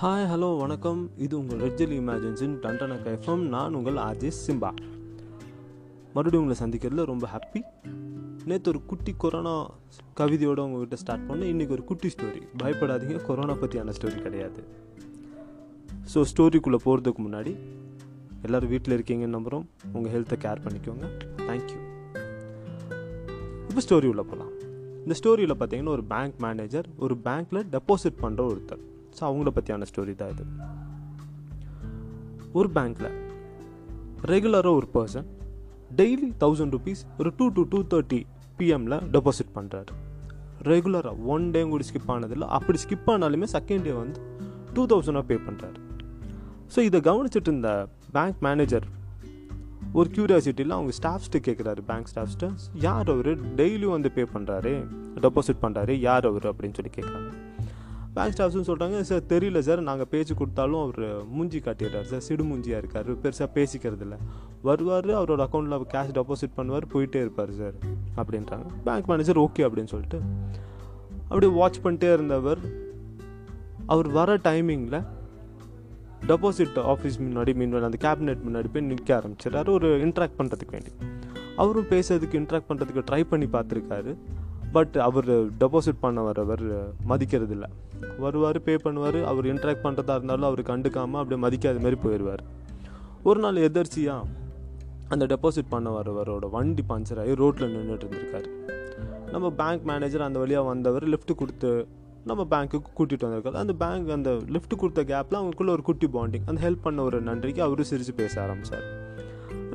Hi hello வணக்கம். இது உங்கள் ரெட்ஜல் இமேஜின்ஸின் டண்டனக் எஃப்எம் நான் உங்கள் ஆர்ஜே சிம்பா மறுபடியும் உங்களை சந்திக்கிறதுல ரொம்ப ஹாப்பி நேற்று ஒரு குட்டி கொரோனா கவிதையோடு உங்ககிட்ட ஸ்டார்ட் பண்ணேன். இன்றைக்கி ஒரு குட்டி ஸ்டோரி பயப்படாதீங்க கொரோனா பற்றியான ஸ்டோரி கிடையாது. ஸோ ஸ்டோரிக்குள்ளே போகிறதுக்கு முன்னாடி எல்லோரும் வீட்டில் இருக்கீங்கன்னு நம்புகிறோம் உங்கள் ஹெல்த்தை கேர் பண்ணிக்கோங்க. தேங்க்யூ இப்போ ஸ்டோரி உள்ளே போகலாம் இந்த ஸ்டோரியில் பார்த்தீங்கன்னா ஒரு பேங்க் மேனேஜர் ஒரு பேங்க்கில் டெபாசிட் பண்ணுற ஒருத்தர். ஸோ அவங்கள பற்றியான ஸ்டோரி தான் இது. ஒரு பேங்க்கில் ரெகுலராக ஒரு பர்சன் டெய்லி தௌசண்ட் ருபீஸ் ஒரு டூ டு டூ தேர்ட்டி பிஎம்மில் டெபாசிட் பண்ணுறாரு ரெகுலராக ஒன் டே கூட ஸ்கிப் ஆனதில்லை. அப்படி ஸ்கிப் ஆனாலுமே செகண்ட் டே வந்து டூ தௌசண்டாக பே பண்ணுறாரு ஸோ இதை கவனிச்சிட்டு இருந்த பேங்க் மேனேஜர் ஒரு க்யூரியாசிட்டியில் அவங்க ஸ்டாஃப்ஸ்ட்டு கேட்குறாரு பேங்க் ஸ்டாஃப்ஸ்ட்டு யார் அவர்? டெய்லியும் வந்து பே பண்ணுறாரு டெபாசிட் பண்ணுறாரு யார் அவர்? அப்படின்னு சொல்லி கேட்குறாங்க பேங்க் ஸ்டாஃப்ஸும் சொல்கிறாங்க சார் தெரியல சார் நாங்கள் பேச்சு கொடுத்தாலும் அவர் மூஞ்சி காட்டிடுறாரு சார் சிடு மூஞ்சியாக இருக்கார். பெருசாக பேசிக்கிறதில்ல வருவார் அவரோட அக்கௌண்ட்டில் கேஷ் டெபாசிட் பண்ணுவார். போயிட்டே இருப்பார் சார் அப்படின்றாங்க. பேங்க் மேனேஜர் ஓகே அப்படின்னு சொல்லிட்டு. அப்படியே வாட்ச் பண்ணிட்டே இருந்தவர். அவர் வர டைமிங்கில் டெபாசிட் ஆஃபீஸ் முன்னாடி மீன்வேல் அந்த கேபினெட் முன்னாடி போய் நிற்க ஆரம்பிச்சிடறாரு. ஒரு இன்ட்ராக்ட் பண்ணுறதுக்கு வேண்டி. அவரும் பேசுறதுக்கு இன்ட்ராக்ட் பண்ணுறதுக்கு ட்ரை பண்ணி பார்த்துருக்காரு. பட் அவர் டெபாசிட் பண்ண வரவர் மதிக்கிறது இல்லை வருவார் பே பண்ணுவார் அவர் இன்ட்ராக்ட் பண்ணுறதா இருந்தாலும் அவர் கண்டுக்காமல் அப்படியே மதிக்காத மாதிரி போயிடுவார் ஒரு நாள் எதர்ச்சியாக அந்த டெபாசிட் பண்ண வரவரோட வண்டி பஞ்சர் ஆகி ரோட்டில் நின்றுட்டு இருந்திருக்காரு. நம்ம பேங்க் மேனேஜர் அந்த வழியாக வந்தவர் லிஃப்ட் கொடுத்து நம்ம பேங்க்குக்கு கூட்டிகிட்டு வந்திருக்காரு. அந்த பேங்க் அந்த லிஃப்ட் கொடுத்த கேப்பில் அவங்களுக்குள்ள ஒரு குட்டி பாண்டிங் அந்த ஹெல்ப் பண்ண ஒரு நன்றிக்கு அவரும் சிரித்து பேச ஆரம்பித்தார்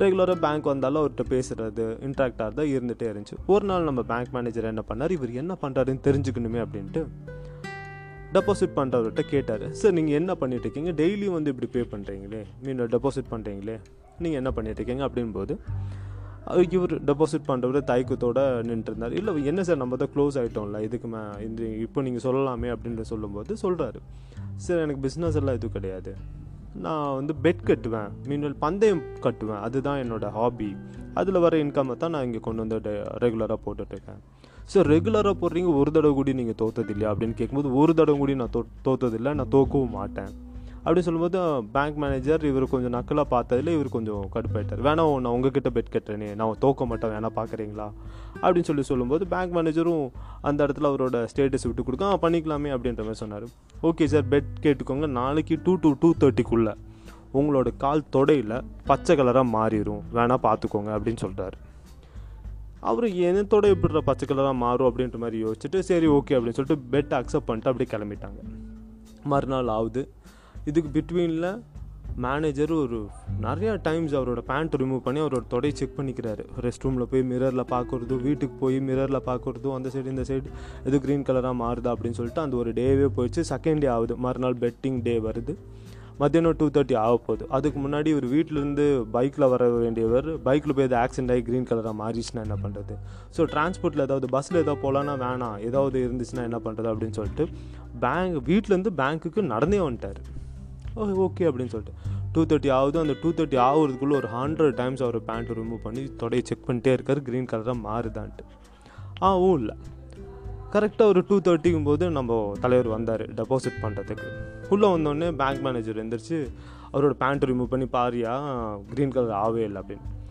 ரெகுலராக பேங்க் வந்தாலும் அவர்கிட்ட பேசுகிறது இன்ட்ராக்ட் ஆகிறதா இருந்துகிட்டே இருந்துச்சு. ஒரு நாள் நம்ம பேங்க் மேனேஜர் என்ன பண்ணார்? இவர் என்ன பண்ணுறாருன்னு தெரிஞ்சுக்கணுமே அப்படின்ட்டு டெபாசிட் பண்ணுறவர்கிட்ட கேட்டார். சார் நீங்கள் என்ன பண்ணிட்டு இருக்கீங்க? டெய்லியும் வந்து இப்படி பே பண்ணுறீங்களே மீன் டெபாசிட் பண்ணுறீங்களே நீங்கள் என்ன பண்ணிட்டு இருக்கீங்க? அப்படின்போது இவர் டெபாசிட் பண்ணுறவர் தயக்கத்தோடு நின்றுருந்தார். இல்லை என்ன சார் நம்ம தான் க்ளோஸ் ஆகிட்டோம்ல இதுக்கு மே இந்த இப்போ நீங்கள் சொல்லலாமே அப்படின்ற சொல்லும்போது சொல்கிறாரு சார் எனக்கு பிஸ்னஸ் எல்லாம் எதுவும் கிடையாது. நான் வந்து பெட் கட்டுவேன். மீன்வெல் பந்தயம் கட்டுவேன். அதுதான் என்னோடய ஹாபி அதில் வர இன்கம்மை தான் நான் இங்கே கொண்டு வந்து ரெகுலராக போட்டுட்ருக்கேன். ஸோ ரெகுலராக போடுறீங்க ஒரு தடவை கூடி நீங்கள் தோத்தது இல்லையா அப்படின்னு கேட்கும்போது ஒரு தடவை கூடி நான் தோ தோத்ததில்லை. நான் தோக்கவும் மாட்டேன். அப்படின்னு சொல்லும்போது பேங்க் மேனேஜர் இவர் கொஞ்சம் நக்கலாக பார்த்ததில் இவர் கொஞ்சம் கடுப்பாயிட்டார். வேணா நான் உங்ககிட்ட பெட் கட்டுறேனே நான் தோக்க மாட்டேன் வேணா பார்க்குறீங்களா? அப்படின்னு சொல்லி சொல்லும்போது பேங்க் மேனேஜரும் அந்த இடத்துல அவரோட ஸ்டேட்டஸ் விட்டு கொடுக்க பண்ணிக்கலாமே அப்படின்ற மாதிரி சொன்னார். ஓகே சார் பெட் கேட்டுக்கோங்க. நாளைக்கு டூ டு டூ தேர்ட்டிக்குள்ளே உங்களோட கால் தொடையில் பச்சை கலராக மாறிடும் வேணால் பார்த்துக்கோங்க அப்படின்னு சொல்கிறாரு அவர் என்னத்தோட எப்படிற பச்சை கலராக மாறும்? அப்படின்ற மாதிரி யோசிச்சுட்டு சரி ஓகே அப்படின்னு சொல்லிட்டு பெட் அக்செப்ட் பண்ணிட்டு அப்படியே கிளம்பிட்டாங்க. மறுநாள் ஆகுது. இதுக்கு பிட்வீனில் மேனேஜர் ஒரு நிறையா டைம்ஸ் அவரோட பேண்ட் ரிமூவ் பண்ணி அவரோட தொடையை செக் பண்ணிக்கிறாரு. ரெஸ்ட் ரூமில் போய் மிரரில் பார்க்குறதும் வீட்டுக்கு போய் மிரரில் பார்க்குறதும் அந்த சைடு இந்த சைடு எது க்ரீன் கலராக மாறுதா அப்படின்னு சொல்லிட்டு அந்த ஒரு டேவே போயிடுச்சு. செகண்ட் டே ஆகுது. மறுநாள் பெட்டிங் டே வருது. மத்தியானம் டூ தேர்ட்டி ஆக போகுது. அதுக்கு முன்னாடி ஒரு வீட்டிலேருந்து பைக்கில் வர வேண்டியவர் பைக்கில் போய் எதாவது ஆக்சிடென்ட் ஆகி க்ரீன் கலராக மாறிச்சுன்னா என்ன பண்ணுறது ஸோ டிரான்ஸ்போர்ட்டில் ஏதாவது பஸ்ஸில் ஏதாவது போகலான்னா வேணாம். ஏதாவது இருந்துச்சுன்னா என்ன பண்ணுறது அப்படின்னு சொல்லிட்டு பேங்க் வீட்டிலேருந்து பேங்க்குக்கு நடந்தே வந்துட்டார். ஓகே அப்படின்னு சொல்லிட்டு. டூ தேர்ட்டி ஆகுது. அந்த டூ தேர்ட்டி ஆகுறதுக்குள்ளே ஒரு ஹண்ட்ரட் டைம்ஸ் அவர் பேண்ட்டு ரிமூவ் பண்ணி தொடையை செக் பண்ணிட்டே இருக்கார். க்ரீன் கலராக மாறுதான்ட்டு. ஆ ஓ இல்லை. கரெக்டாக ஒரு டூ தேர்ட்டிக்கும் போது நம்ம தலைவர் வந்தார் டெபாசிட் பண்ணுறதுக்கு உள்ளே வந்தோடனே பேங்க் மேனேஜர் எழுந்திரிச்சு அவரோட பேண்ட்டு ரிமூவ் பண்ணி பாரியா க்ரீன் கலர் ஆகவே இல்லை அப்படின்னு.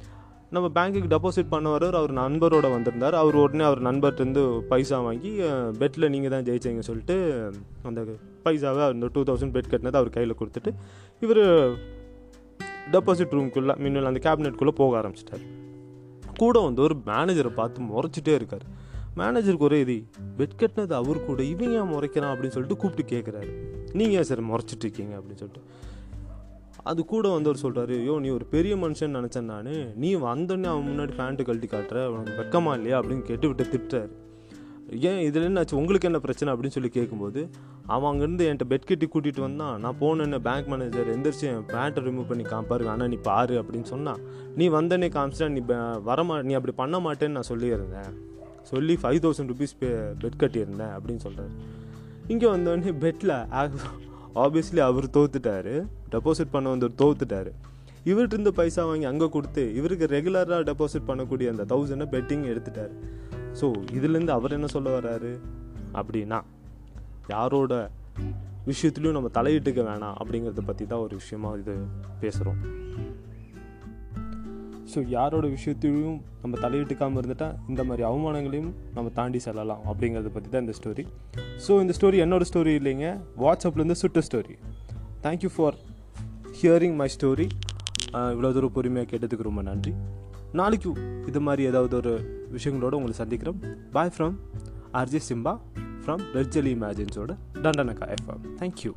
நம்ம பேங்க்குக்கு டெபாசிட் பண்ண வர அவர் நண்பரோட வந்திருந்தார். அவர் உடனே அவர் நண்பர்கிட்டருந்து பைசா வாங்கி பெட்டில் நீங்கள் தான் ஜெயிச்சிங்க சொல்லிட்டு அந்த பைசாவை அந்த டூ தௌசண்ட் பெட் கட்டினதை அவர் கையில் கொடுத்துட்டு இவர் டெபாசிட் ரூம்குள்ளே மின்னல் அந்த கேபினெட்குள்ளே போக ஆரம்பிச்சிட்டார். கூட வந்து ஒரு மேனேஜரை பார்த்து முறைச்சிட்டே இருக்கார். மேனேஜருக்கு ஒரே இது பெட் கட்டினது அவர் கூட இவங்க ஏன் முறைக்கிறான்? அப்படின்னு சொல்லிட்டு கூப்பிட்டு கேட்குறாரு நீங்கள் ஏன் சார் முறைச்சிட்டு இருக்கீங்க? அப்படின்னு சொல்லிட்டு. அது கூட வந்தவர் சொல்கிறாரு ஐயோ நீ ஒரு பெரிய மனுஷன் நினச்சேன் நான். நீ வந்தோடனே அவன் முன்னாடி பேண்ட்டு கழட்டி காட்டுற உனக்கு வெக்கமா இல்லையா? அப்படின்னு கேட்டு விட்டு திட்டுறாரு. ஏன் இதில் என்னாச்சு? உங்களுக்கு என்ன பிரச்சனை? அப்படின்னு சொல்லி கேட்கும்போது அவன் அங்கேருந்து என்கிட்ட பெட் கட்டி கூட்டிகிட்டு வந்தான். நான் போனேன்னு பேங்க் மேனேஜர் எந்திரிச்சு என் பேண்ட்டை ரிமூவ் பண்ணி காப்பாரு வேணா நீ பாரு அப்படின்னு சொன்னான். நீ வந்தனே காமிச்சிட்டா நீ வரமா நீ அப்படி பண்ண மாட்டேன்னு நான் சொல்லியிருந்தேன். சொல்லி ஃபைவ் தௌசண்ட் ருபீஸ் பே பெட் கட்டியிருந்தேன் அப்படின்னு சொல்கிறார் இங்கே வந்தோடனே பெட்டில் ஆப்வியஸ்லி அவர் தோத்துட்டாரு. டெபாசிட் பண்ண வந்து தோத்துட்டாரு. இவர்கிட்ட இருந்து பைசா வாங்கி அங்கே கொடுத்து இவருக்கு ரெகுலராக டெபாசிட் பண்ணக்கூடிய அந்த தௌசண்டை பெட்டிங் எடுத்துட்டாரு. ஸோ இதுலேருந்து அவர் என்ன சொல்ல வர்றாரு? அப்படின்னா யாரோட விஷயத்துலையும் நம்ம தலையிட்டுக்க வேணாம் அப்படிங்கிறத பற்றி தான் ஒரு விஷயமா இது பேசுகிறோம் ஸோ யாரோட விஷயத்தையும் நம்ம தலையிட்டுக்காமல் இருந்துட்டால் இந்த மாதிரி அவமானங்களையும் நம்ம தாண்டி செல்லலாம் அப்படிங்கிறத பற்றி தான் இந்த ஸ்டோரி ஸோ இந்த ஸ்டோரி என்னோட ஸ்டோரி இல்லைங்க. வாட்ஸ்அப்லேருந்து சுட்ட story thank you for hearing my story இவ்வளோ தூரம் பொறுமையாக கேட்டதுக்கு ரொம்ப நன்றி. நாளைக்கு இது மாதிரி ஏதாவது ஒரு விஷயங்களோட உங்களை சந்திக்கிறோம். Bye from RJ Simba from ரெட்ஜலி இமேஜின்ஸோட டண்டனக்கா எஃப்எம் தேங்க்யூ